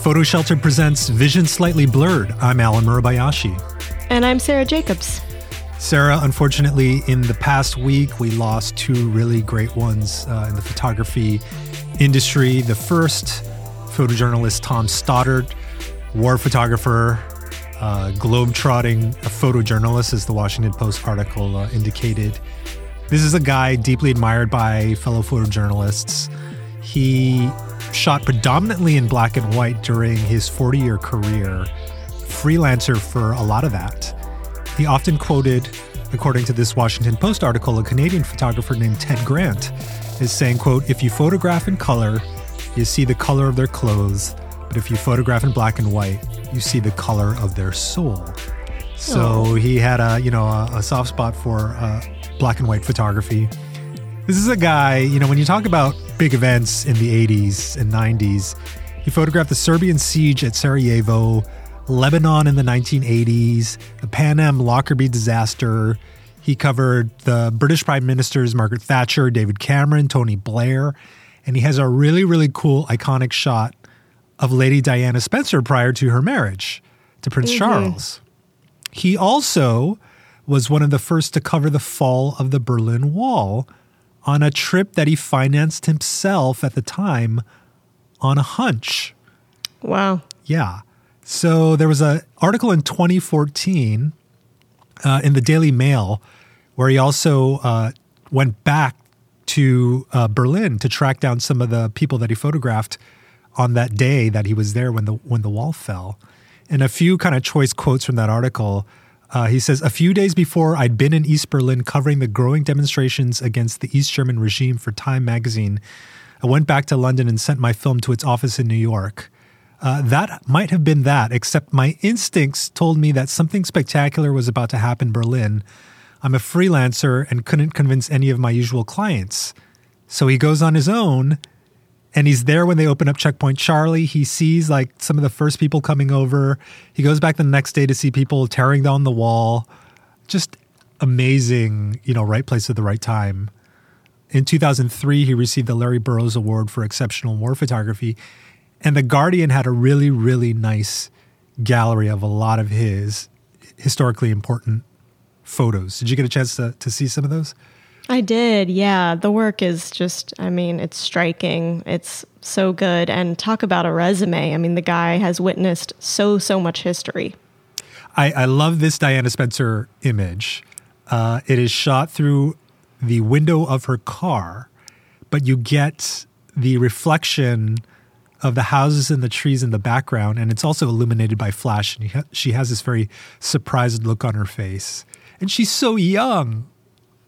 PhotoShelter presents Vision Slightly Blurred. I'm Alan Murabayashi. And I'm Sarah Jacobs. Sarah, unfortunately, in the past week, we lost two really great ones uh, in the photography industry. The first, photojournalist Tom Stoddart, war photographer, uh, globe-trotting photojournalist, as the Washington Post article uh, indicated. This is a guy deeply admired by fellow photojournalists. He shot predominantly in black and white during his 40 year career, freelancer for a lot of that. He often quoted, according to this Washington Post article, a Canadian photographer named Ted Grant is saying, quote, if you photograph in color, you see the color of their clothes, but if you photograph in black and white, you see the color of their soul. So he had a, you know, a, a soft spot for uh, black and white photography. This is a guy, you know, when you talk about big events in the 80s and 90s, he photographed the Serbian siege at Sarajevo, Lebanon in the 1980s, the Pan Am Lockerbie disaster. He covered the British Prime Ministers Margaret Thatcher, David Cameron, Tony Blair, and he has a really, really cool, iconic shot of Lady Diana Spencer prior to her marriage to Prince mm-hmm. Charles. He also was one of the first to cover the fall of the Berlin Wall on a trip that he financed himself at the time on a hunch. Wow. Yeah. So there was an article in 2014 uh, in the Daily Mail where he also uh, went back to uh, Berlin to track down some of the people that he photographed on that day that he was there when the when the wall fell. And a few kind of choice quotes from that article uh, he says, A few days before I'd been in East Berlin covering the growing demonstrations against the East German regime for Time magazine, I went back to London and sent my film to its office in New York. Uh, that might have been that, except my instincts told me that something spectacular was about to happen in Berlin. I'm a freelancer and couldn't convince any of my usual clients. So he goes on his own and he's there when they open up checkpoint. Charlie he sees like some of the first people coming over. He goes back the next day to see people tearing down the wall. Just amazing you know right place at the right time. In 2003 he received the larry burrows award for exceptional war photography. And the guardian had a really really nice gallery of a lot of his historically important photos. Did you get a chance to, to see some of those I did. Yeah. The work is just, I mean, it's striking. It's so good. And talk about a resume. I mean, the guy has witnessed so, so much history. I, I love this Diana Spencer image. Uh, it is shot through the window of her car, but you get the reflection of the houses and the trees in the background, and it's also illuminated by flash. And she has this very surprised look on her face. And she's so young.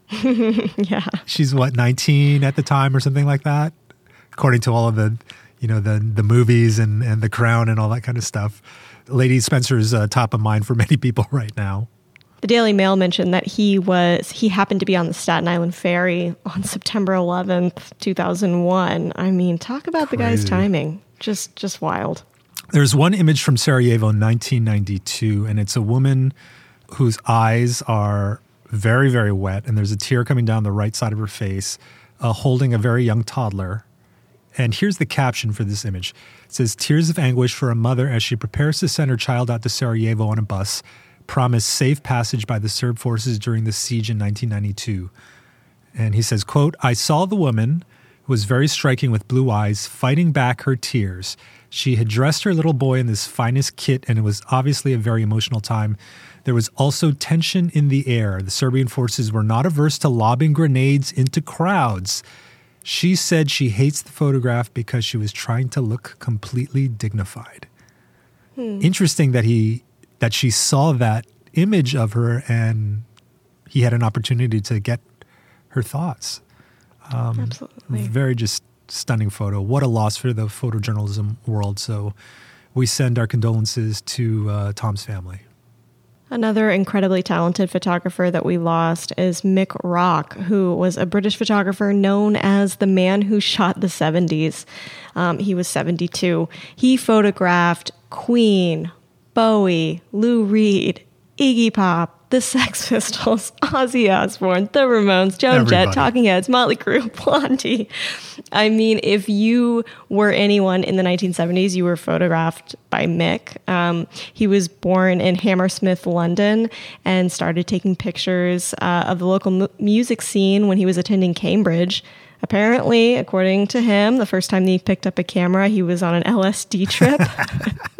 yeah. She's what, 19 at the time or something like that? According to all of the, you know, the the movies and, and the crown and all that kind of stuff. Lady Spencer is uh, top of mind for many people right now. The Daily Mail mentioned that he was he happened to be on the Staten Island ferry on September 11th, 2001. I mean, talk about Crazy. the guy's timing. Just just wild. There's one image from Sarajevo in 1992 and it's a woman whose eyes are very, very wet, and there's a tear coming down the right side of her face, uh, holding a very young toddler. And here's the caption for this image it says, Tears of anguish for a mother as she prepares to send her child out to Sarajevo on a bus, promised safe passage by the Serb forces during the siege in 1992. And he says, quote, I saw the woman, was very striking with blue eyes, fighting back her tears. She had dressed her little boy in this finest kit, and it was obviously a very emotional time. There was also tension in the air. The Serbian forces were not averse to lobbing grenades into crowds. She said she hates the photograph because she was trying to look completely dignified. Hmm. Interesting that he that she saw that image of her and he had an opportunity to get her thoughts. Um, Absolutely. Very just stunning photo. What a loss for the photojournalism world. So we send our condolences to uh, Tom's family. Another incredibly talented photographer that we lost is Mick Rock, who was a British photographer known as the man who shot the 70s. Um, he was 72. He photographed Queen, Bowie, Lou Reed, Iggy Pop, the Sex Pistols, Ozzy Osbourne, the Ramones, Joan Everybody. Jett, Talking Heads, Motley Crue, Blondie. I mean, if you were anyone in the 1970s, you were photographed by Mick. Um, he was born in Hammersmith, London, and started taking pictures uh, of the local mu- music scene when he was attending Cambridge. Apparently, according to him, the first time he picked up a camera, he was on an LSD trip.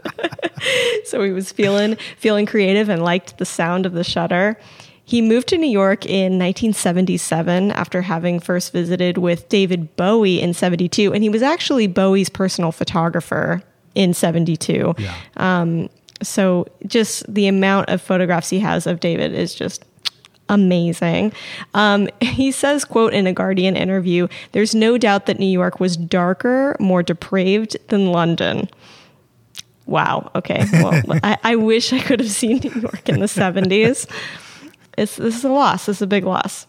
so he was feeling feeling creative and liked the sound of the shutter. He moved to New York in 1977 after having first visited with David Bowie in 72 and he was actually Bowie's personal photographer in 72. Yeah. Um, so just the amount of photographs he has of David is just amazing. Um, he says, quote, in a Guardian interview, there's no doubt that New York was darker, more depraved than London. Wow. Okay. Well, I, I wish I could have seen New York in the 70s. It's, this is a loss. This is a big loss.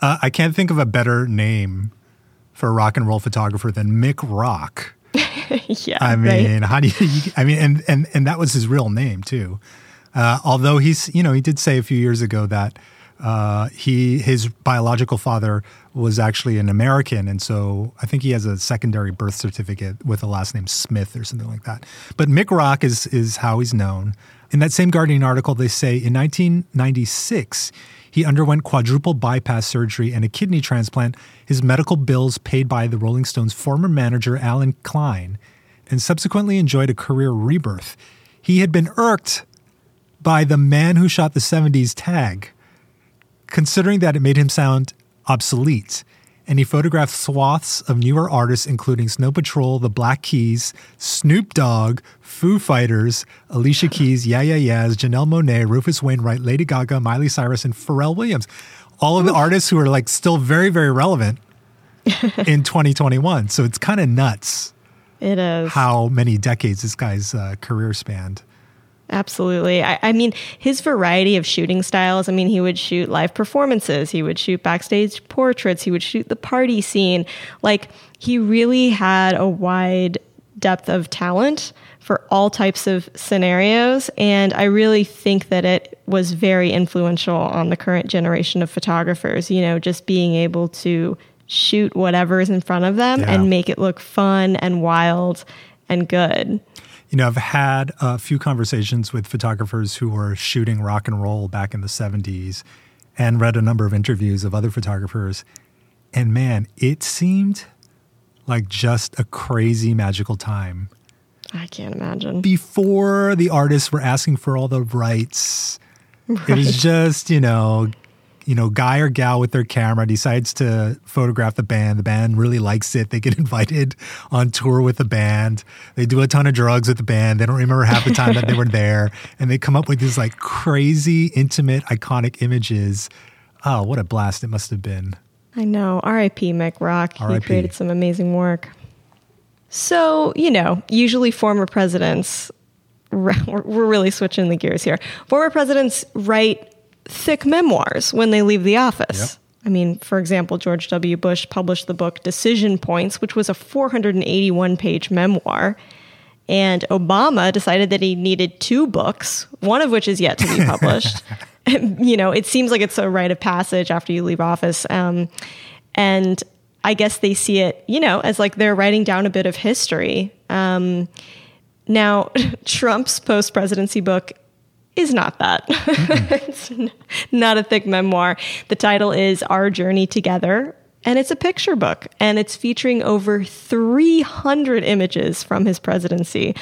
Uh, I can't think of a better name for a rock and roll photographer than Mick Rock. yeah. I right? mean, how do you, you? I mean, and and and that was his real name too. Uh, although he's, you know, he did say a few years ago that uh, he his biological father was actually an American, and so I think he has a secondary birth certificate with a last name Smith or something like that. But Mick Rock is is how he's known. In that same Guardian article, they say in 1996 he underwent quadruple bypass surgery and a kidney transplant. His medical bills paid by the Rolling Stones' former manager Allen Klein, and subsequently enjoyed a career rebirth. He had been irked by the man who shot the 70s tag, considering that it made him sound obsolete. And he photographed swaths of newer artists, including Snow Patrol, The Black Keys, Snoop Dogg, Foo Fighters, Alicia Keys, Yeah Yeah Yeahs, Janelle Monáe, Rufus Wainwright, Lady Gaga, Miley Cyrus, and Pharrell Williams. All of the artists who are like still very, very relevant in 2021. So it's kind of nuts It is. how many decades this guy's uh, career spanned. Absolutely. I, I mean, his variety of shooting styles. I mean, he would shoot live performances, he would shoot backstage portraits, he would shoot the party scene. Like, he really had a wide depth of talent for all types of scenarios. And I really think that it was very influential on the current generation of photographers, you know, just being able to shoot whatever is in front of them Yeah. and make it look fun and wild and good. You know, I've had a few conversations with photographers who were shooting rock and roll back in the 70s and read a number of interviews of other photographers. And man, it seemed like just a crazy magical time. I can't imagine. Before the artists were asking for all the rights, it was just, you know, you know, guy or gal with their camera decides to photograph the band. The band really likes it. They get invited on tour with the band. They do a ton of drugs with the band. They don't remember half the time that they were there. And they come up with these like crazy, intimate, iconic images. Oh, what a blast it must have been. I know. R.I.P. Mick Rock. He R.I.P.. created some amazing work. So, you know, usually former presidents, we're we're really switching the gears here. Former presidents write thick memoirs when they leave the office. Yep. I mean, for example, George W. Bush published the book Decision Points, which was a 481 page memoir. And Obama decided that he needed two books, one of which is yet to be published. you know, it seems like it's a rite of passage after you leave office. Um, and I guess they see it, you know, as like they're writing down a bit of history. Um, now, Trump's post presidency book is not that. it's n- not a thick memoir. The title is Our Journey Together, and it's a picture book, and it's featuring over 300 images from his presidency,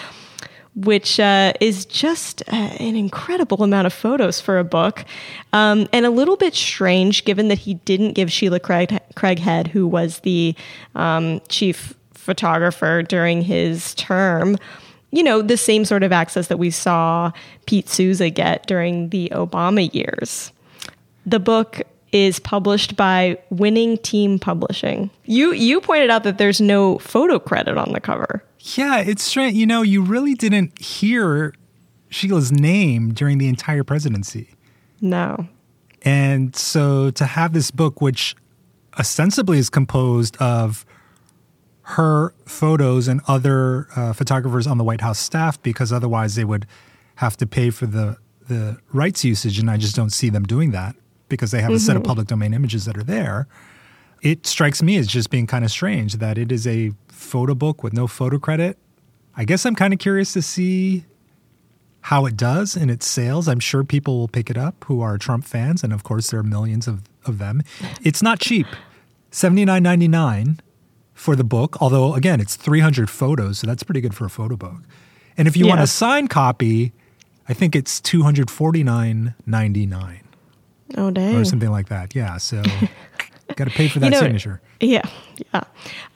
which uh, is just uh, an incredible amount of photos for a book, um, and a little bit strange given that he didn't give Sheila Craig, Craighead, who was the um, chief photographer during his term, you know, the same sort of access that we saw Pete Souza get during the Obama years. The book is published by Winning Team Publishing. You you pointed out that there's no photo credit on the cover. Yeah, it's strange. You know, you really didn't hear Sheila's name during the entire presidency. No. And so to have this book, which ostensibly is composed of her photos and other uh, photographers on the White House staff, because otherwise they would have to pay for the the rights usage, and I just don't see them doing that because they have a set of public domain images that are there. It strikes me as just being kind of strange that it is a photo book with no photo credit. I guess I'm kind of curious to see how it does in its sales. I'm sure people will pick it up who are Trump fans, and of course there are millions of, of them. It's not cheap. $79.99 for the book, although again, it's 300 photos, so that's pretty good for a photo book. And if you want a signed copy, I think it's 249.99 Oh, dang. or something like that. Yeah, so got to pay for that You know, signature. Yeah, yeah.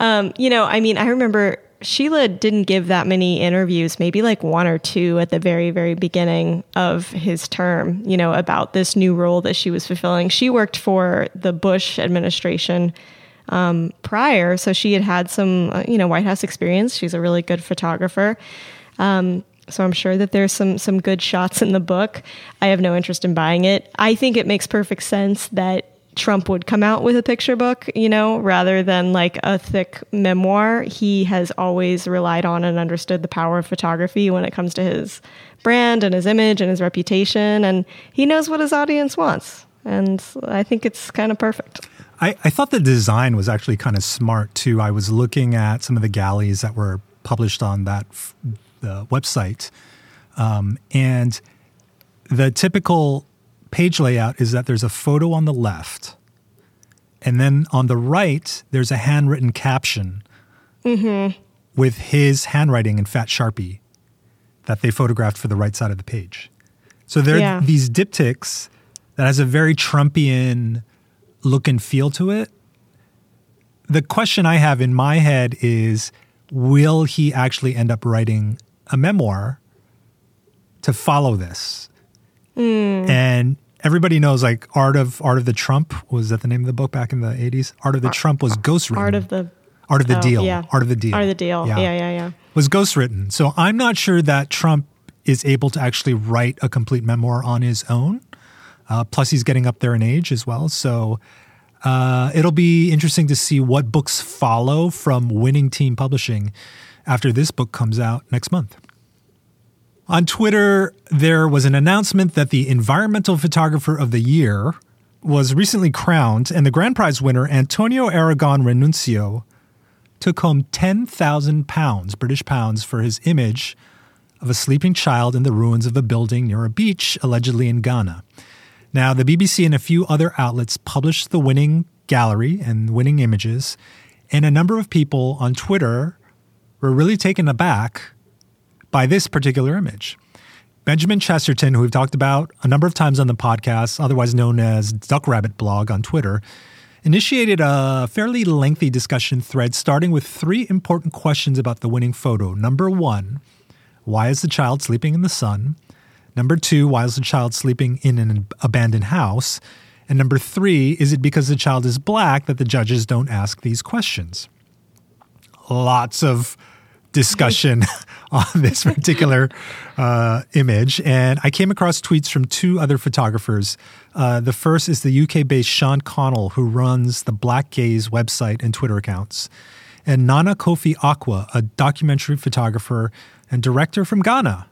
Um, you know, I mean, I remember Sheila didn't give that many interviews, maybe like one or two at the very, very beginning of his term, you know, about this new role that she was fulfilling. She worked for the Bush administration um, prior, so she had had some, uh, you know, White House experience. She's a really good photographer. Um, so I'm sure that there's some some good shots in the book. I have no interest in buying it. I think it makes perfect sense that Trump would come out with a picture book, you know, rather than like a thick memoir. He has always relied on and understood the power of photography when it comes to his brand and his image and his reputation and he knows what his audience wants. And I think it's kind of perfect. I, I thought the design was actually kind of smart too. I was looking at some of the galleys that were published on that f- the website, um, and the typical page layout is that there's a photo on the left, and then on the right there's a handwritten caption with his handwriting in fat sharpie that they photographed for the right side of the page. So there are Yeah. these diptychs that has a very Trumpian look and feel to it. The question I have in my head is will he actually end up writing a memoir to follow this? Hmm. And everybody knows like Art of Art of the Trump was that the name of the book back in the 80s? Art of the Trump was ghostwritten. Art of the Art of the oh, Deal. yeah. Art of the Deal. Art of the deal. Yeah, yeah, yeah. Was ghostwritten. So I'm not sure that Trump is able to actually write a complete memoir on his own. Uh, plus, he's getting up there in age as well. So uh, it'll be interesting to see what books follow from Winning Team Publishing after this book comes out next month. On Twitter, there was an announcement that the Environmental Photographer of the Year was recently crowned, and the grand prize winner, Antonio Aragon Renuncio, took home 10,000 pounds, British pounds, for his image of a sleeping child in the ruins of a building near a beach, allegedly in Ghana. Now, the BBC and a few other outlets published the winning gallery and winning images, and a number of people on Twitter were really taken aback by this particular image. Benjamin Chesterton, who we've talked about a number of times on the podcast, otherwise known as Duck Rabbit Blog on Twitter, initiated a fairly lengthy discussion thread starting with three important questions about the winning photo. Number one, why is the child sleeping in the sun? Number two, why is the child sleeping in an abandoned house? And number three, is it because the child is black that the judges don't ask these questions? Lots of discussion on this particular uh, image. And I came across tweets from two other photographers. Uh, the first is the UK based Sean Connell, who runs the Black Gaze website and Twitter accounts, and Nana Kofi Acquah, a documentary photographer and director from Ghana,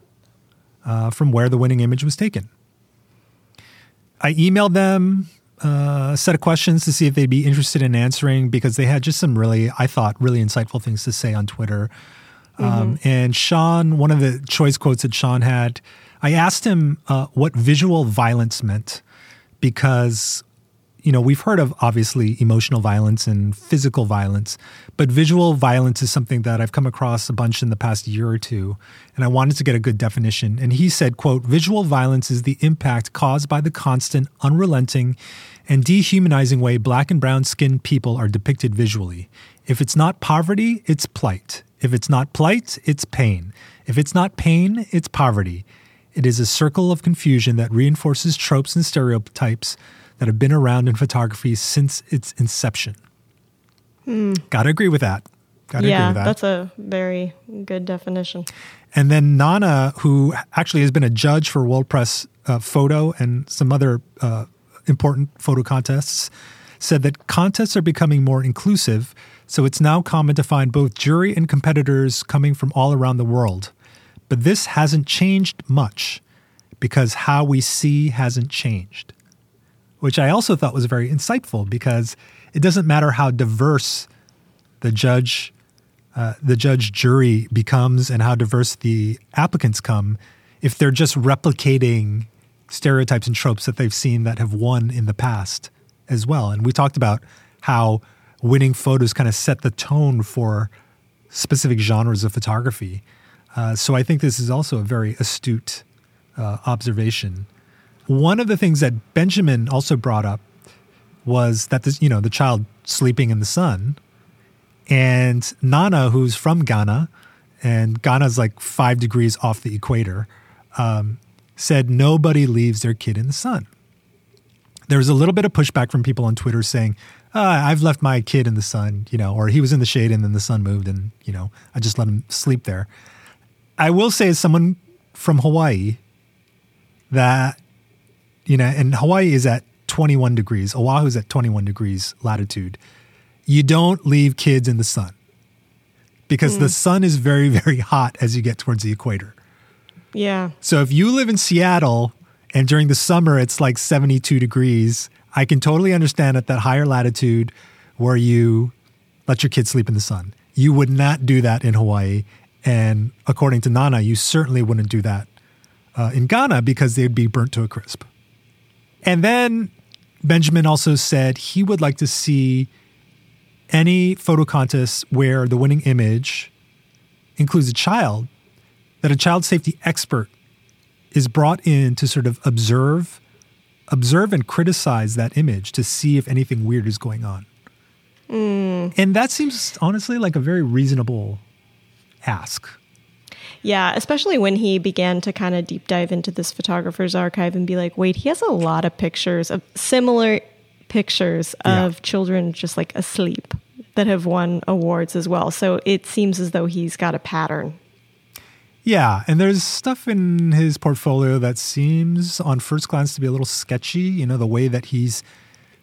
uh, from where the winning image was taken. I emailed them uh, a set of questions to see if they'd be interested in answering because they had just some really, I thought, really insightful things to say on Twitter. Um, and Sean, one of the choice quotes that Sean had, I asked him uh, what visual violence meant because, you know, we've heard of obviously emotional violence and physical violence, but visual violence is something that I've come across a bunch in the past year or two, and I wanted to get a good definition. And he said, quote, visual violence is the impact caused by the constant, unrelenting, and dehumanizing way black and brown skinned people are depicted visually. If it's not poverty, it's plight. If it's not plight, it's pain. If it's not pain, it's poverty. It is a circle of confusion that reinforces tropes and stereotypes that have been around in photography since its inception. Gotta agree with that. Gotta agree yeah, with that. that's a very good definition. And then Nana, who actually has been a judge for World Press uh, Photo and some other uh, important photo contests, said that contests are becoming more inclusive. So it's now common to find both jury and competitors coming from all around the world. But this hasn't changed much. because how we see hasn't changed, which I also thought was very insightful because it doesn't matter how diverse the judge uh, the judge jury becomes and how diverse the applicants come if they're just replicating stereotypes and tropes that they've seen that have won in the past as well. And we talked about how winning photos kind of set the tone for specific genres of photography. Uh, so I think this is also a very astute uh, observation. One of the things that Benjamin also brought up was that this, you know, the child sleeping in the sun and Nana, who's from Ghana, and Ghana's like five degrees off the equator, um, said nobody leaves their kid in the sun. There was a little bit of pushback from people on Twitter saying, uh, I've left my kid in the sun, you know, or he was in the shade and then the sun moved and, you know, I just let him sleep there. I will say, as someone from Hawaii, that, you know, and Hawaii is at 21 degrees, Oahu's at 21 degrees latitude you don't leave kids in the sun because mm. the sun is very, very hot as you get towards the equator. Yeah. So if you live in Seattle and during the summer it's like 72 degrees, I can totally understand at that higher latitude where you let your kids sleep in the sun. You would not do that in Hawaii. And according to Nana, you certainly wouldn't do that uh, in Ghana because they'd be burnt to a crisp. And then Benjamin also said he would like to see any photo contest where the winning image includes a child, that a child safety expert is brought in to sort of observe observe and criticize that image to see if anything weird is going on. Mm. And that seems honestly like a very reasonable ask. Yeah, especially when he began to kind of deep dive into this photographer's archive and be like, wait, he has a lot of pictures of similar pictures of yeah. children just like asleep that have won awards as well. So it seems as though he's got a pattern. Yeah, and there's stuff in his portfolio that seems on first glance to be a little sketchy. You know, the way that he's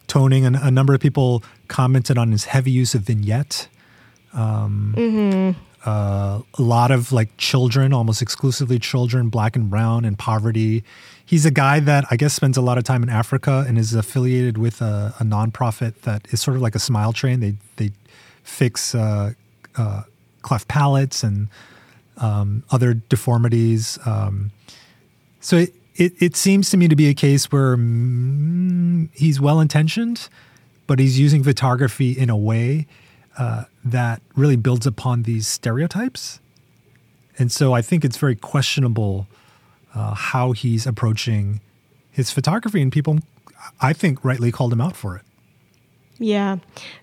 toning, and a number of people commented on his heavy use of vignette. Um, mm-hmm. Uh, a lot of like children, almost exclusively children, black and brown, and poverty he's a guy that I guess spends a lot of time in Africa and is affiliated with a, a nonprofit that is sort of like a smile train. They they fix uh, uh, cleft palates and um, other deformities. Um, so it, it, it seems to me to be a case where mm, he's well intentioned, but he's using photography in a way uh, that really builds upon these stereotypes. And so I think it's very questionable uh, how he's approaching his photography, and people, I think, rightly called him out for it. Yeah.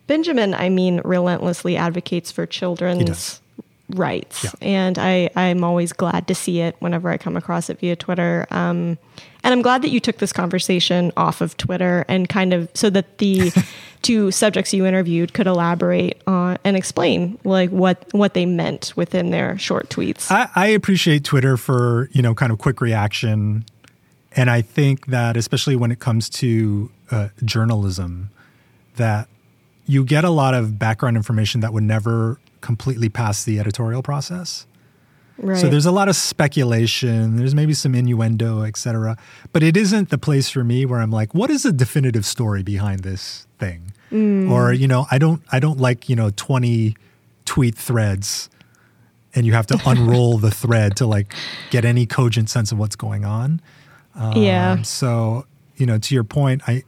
Benjamin, I mean, relentlessly advocates for children's rights. Yeah. And I, I'm always glad to see it whenever I come across it via Twitter. Um, and I'm glad that you took this conversation off of Twitter and kind of so that the two subjects you interviewed could elaborate on and explain like what what they meant within their short tweets. I, I appreciate Twitter for you know kind of quick reaction, and I think that especially when it comes to uh, journalism, that you get a lot of background information that would never completely past the editorial process. Right. So there's a lot of speculation. There's maybe some innuendo, etc. But it isn't the place for me where I'm like, what is the definitive story behind this thing? Mm. Or you know, I don't I don't like you know 20 tweet threads, and you have to unroll the thread to like get any cogent sense of what's going on. Um, yeah. So you know, to your point, I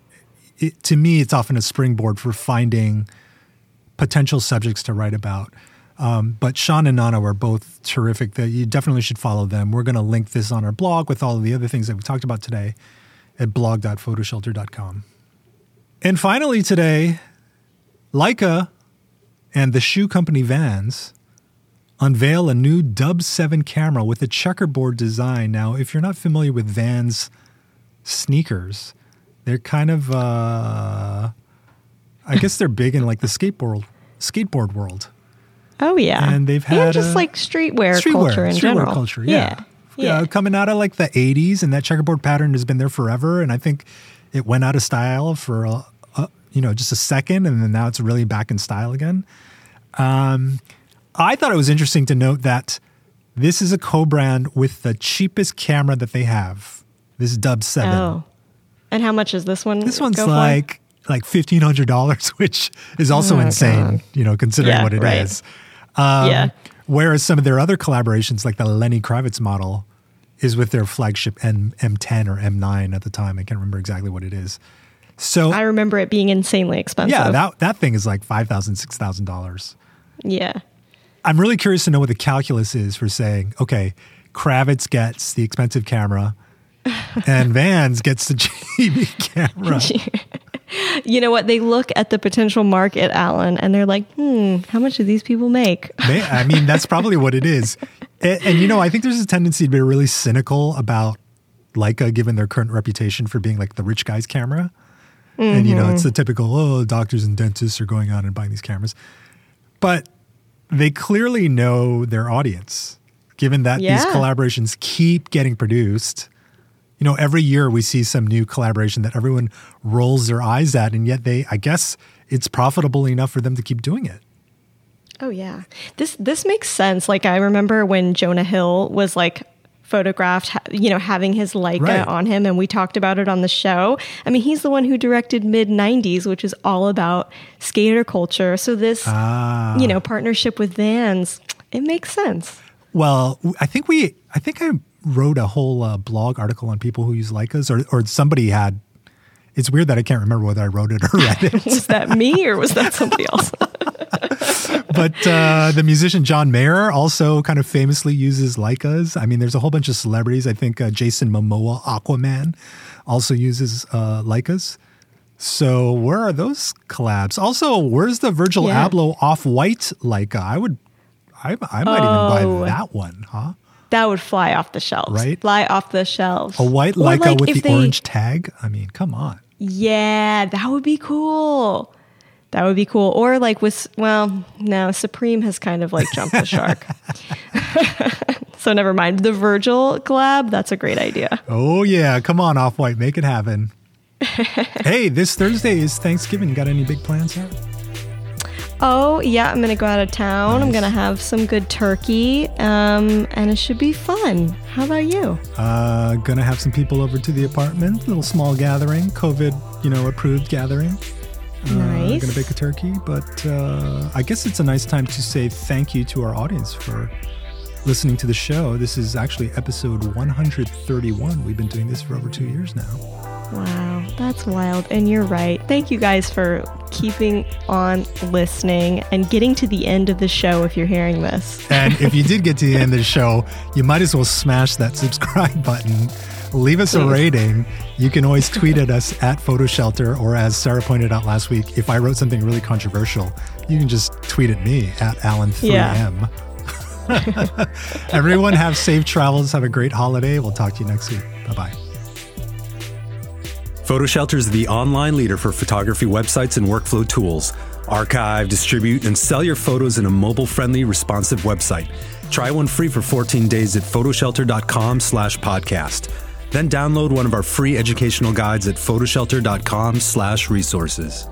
it, to me, it's often a springboard for finding potential subjects to write about. Um, but Sean and Nana were both terrific. That you definitely should follow them. We're going to link this on our blog with all of the other things that we talked about today at blog.photoshelter.com. And finally, today, Leica and the shoe company Vans unveil a new D-Lux 7 camera with a checkerboard design. Now, if you're not familiar with Vans sneakers, they're kind of, uh, I guess they're big in like the skateboard skateboard world. Oh yeah, and they've had and just like streetwear, streetwear culture in streetwear general. culture. Yeah. yeah. yeah, coming out of like the '80s, and that checkerboard pattern has been there forever. And I think it went out of style for a, a, you know just a second, and then now it's really back in style again. Um, I thought it was interesting to note that this is a co-brand with the cheapest camera that they have This is D-Lux Seven. Oh, and how much is this one? This one's like like fifteen hundred dollars, which is also Oh, insane. God. You know, considering Yeah, what it right. is. Um, Yeah. Whereas some of their other collaborations, like the Lenny Kravitz model, is with their flagship M M10 or M9 at the time. I can't remember exactly what it is. So I remember it being insanely expensive. yeah, that that thing is like five thousand, six thousand dollars. yeah. I'm really curious to know what the calculus is for saying, okay, Kravitz gets the expensive camera, and Vans gets the cheap camera. You know what? They look at the potential market, Alan, and they're like, hmm, how much do these people make? May- I mean, that's probably what it is. And, and, you know, I think there's a tendency to be really cynical about Leica, given their current reputation for being like the rich guy's camera. And, you know, it's the typical, oh, doctors and dentists are going out and buying these cameras. But they clearly know their audience, given that these collaborations keep getting produced. You know, every year we see some new collaboration that everyone rolls their eyes at, and yet they, I guess, it's profitable enough for them to keep doing it. Oh yeah. This this makes sense. Like I remember when Jonah Hill was like photographed, you know, having his Leica Right. on him and we talked about it on the show. I mean, he's the one who directed Mid 90s, which is all about skater culture. So this, Ah. you know, partnership with Vans, it makes sense. Well, I think we, I think I wrote a whole uh, blog article on people who use Leicas, or or somebody had. It's weird that I can't remember whether I wrote it or read it. Was that me or was that somebody else? but uh, the musician John Mayer also kind of famously uses Leicas. I mean, there's a whole bunch of celebrities. I think uh, Jason Momoa, Aquaman, also uses uh, Leicas. So where are those collabs? Also, where's the Virgil Yeah. Abloh off-white Leica? I would, I, I might Oh. even buy that one, huh? That would fly off the shelves. Right? Fly off the shelves. A white Leica like, with the they- orange tag. I mean, come on. Yeah, that would be cool. That would be cool. Or like with well, no, Supreme has kind of like jumped the shark. so never mind. The Virgil collab, that's a great idea. Oh yeah, come on, Off White, make it happen. hey, this Thursday is Thanksgiving. You got any big plans, Sarah? Oh yeah, I'm gonna go out of town. I'm gonna have some good turkey, um, and it should be fun. How about you? Uh, gonna have some people over to the apartment. Little small gathering, COVID, you know, approved gathering. Uh, Nice. gonna bake a turkey, but uh, I guess it's a nice time to say thank you to our audience for listening to the show. This is actually episode 131. We've been doing this for over two years now. Wow, that's wild. And you're right. Thank you guys for keeping on listening and getting to the end of the show if you're hearing this. And if you did get to the end of the show, you might as well smash that subscribe button. Leave us a rating. You can always tweet at us at PhotoShelter, or as Sarah pointed out last week, if I wrote something really controversial, you can just tweet at me at Alan3M. Yeah. Everyone have safe travels. Have a great holiday. We'll talk to you next week. Bye bye. PhotoShelter is the online leader for photography websites and workflow tools. Archive, distribute, and sell your photos in a mobile-friendly, responsive website. Try one free for 14 days at photoshelter.com slash podcast. Then download one of our free educational guides at photoshelter.com slash resources.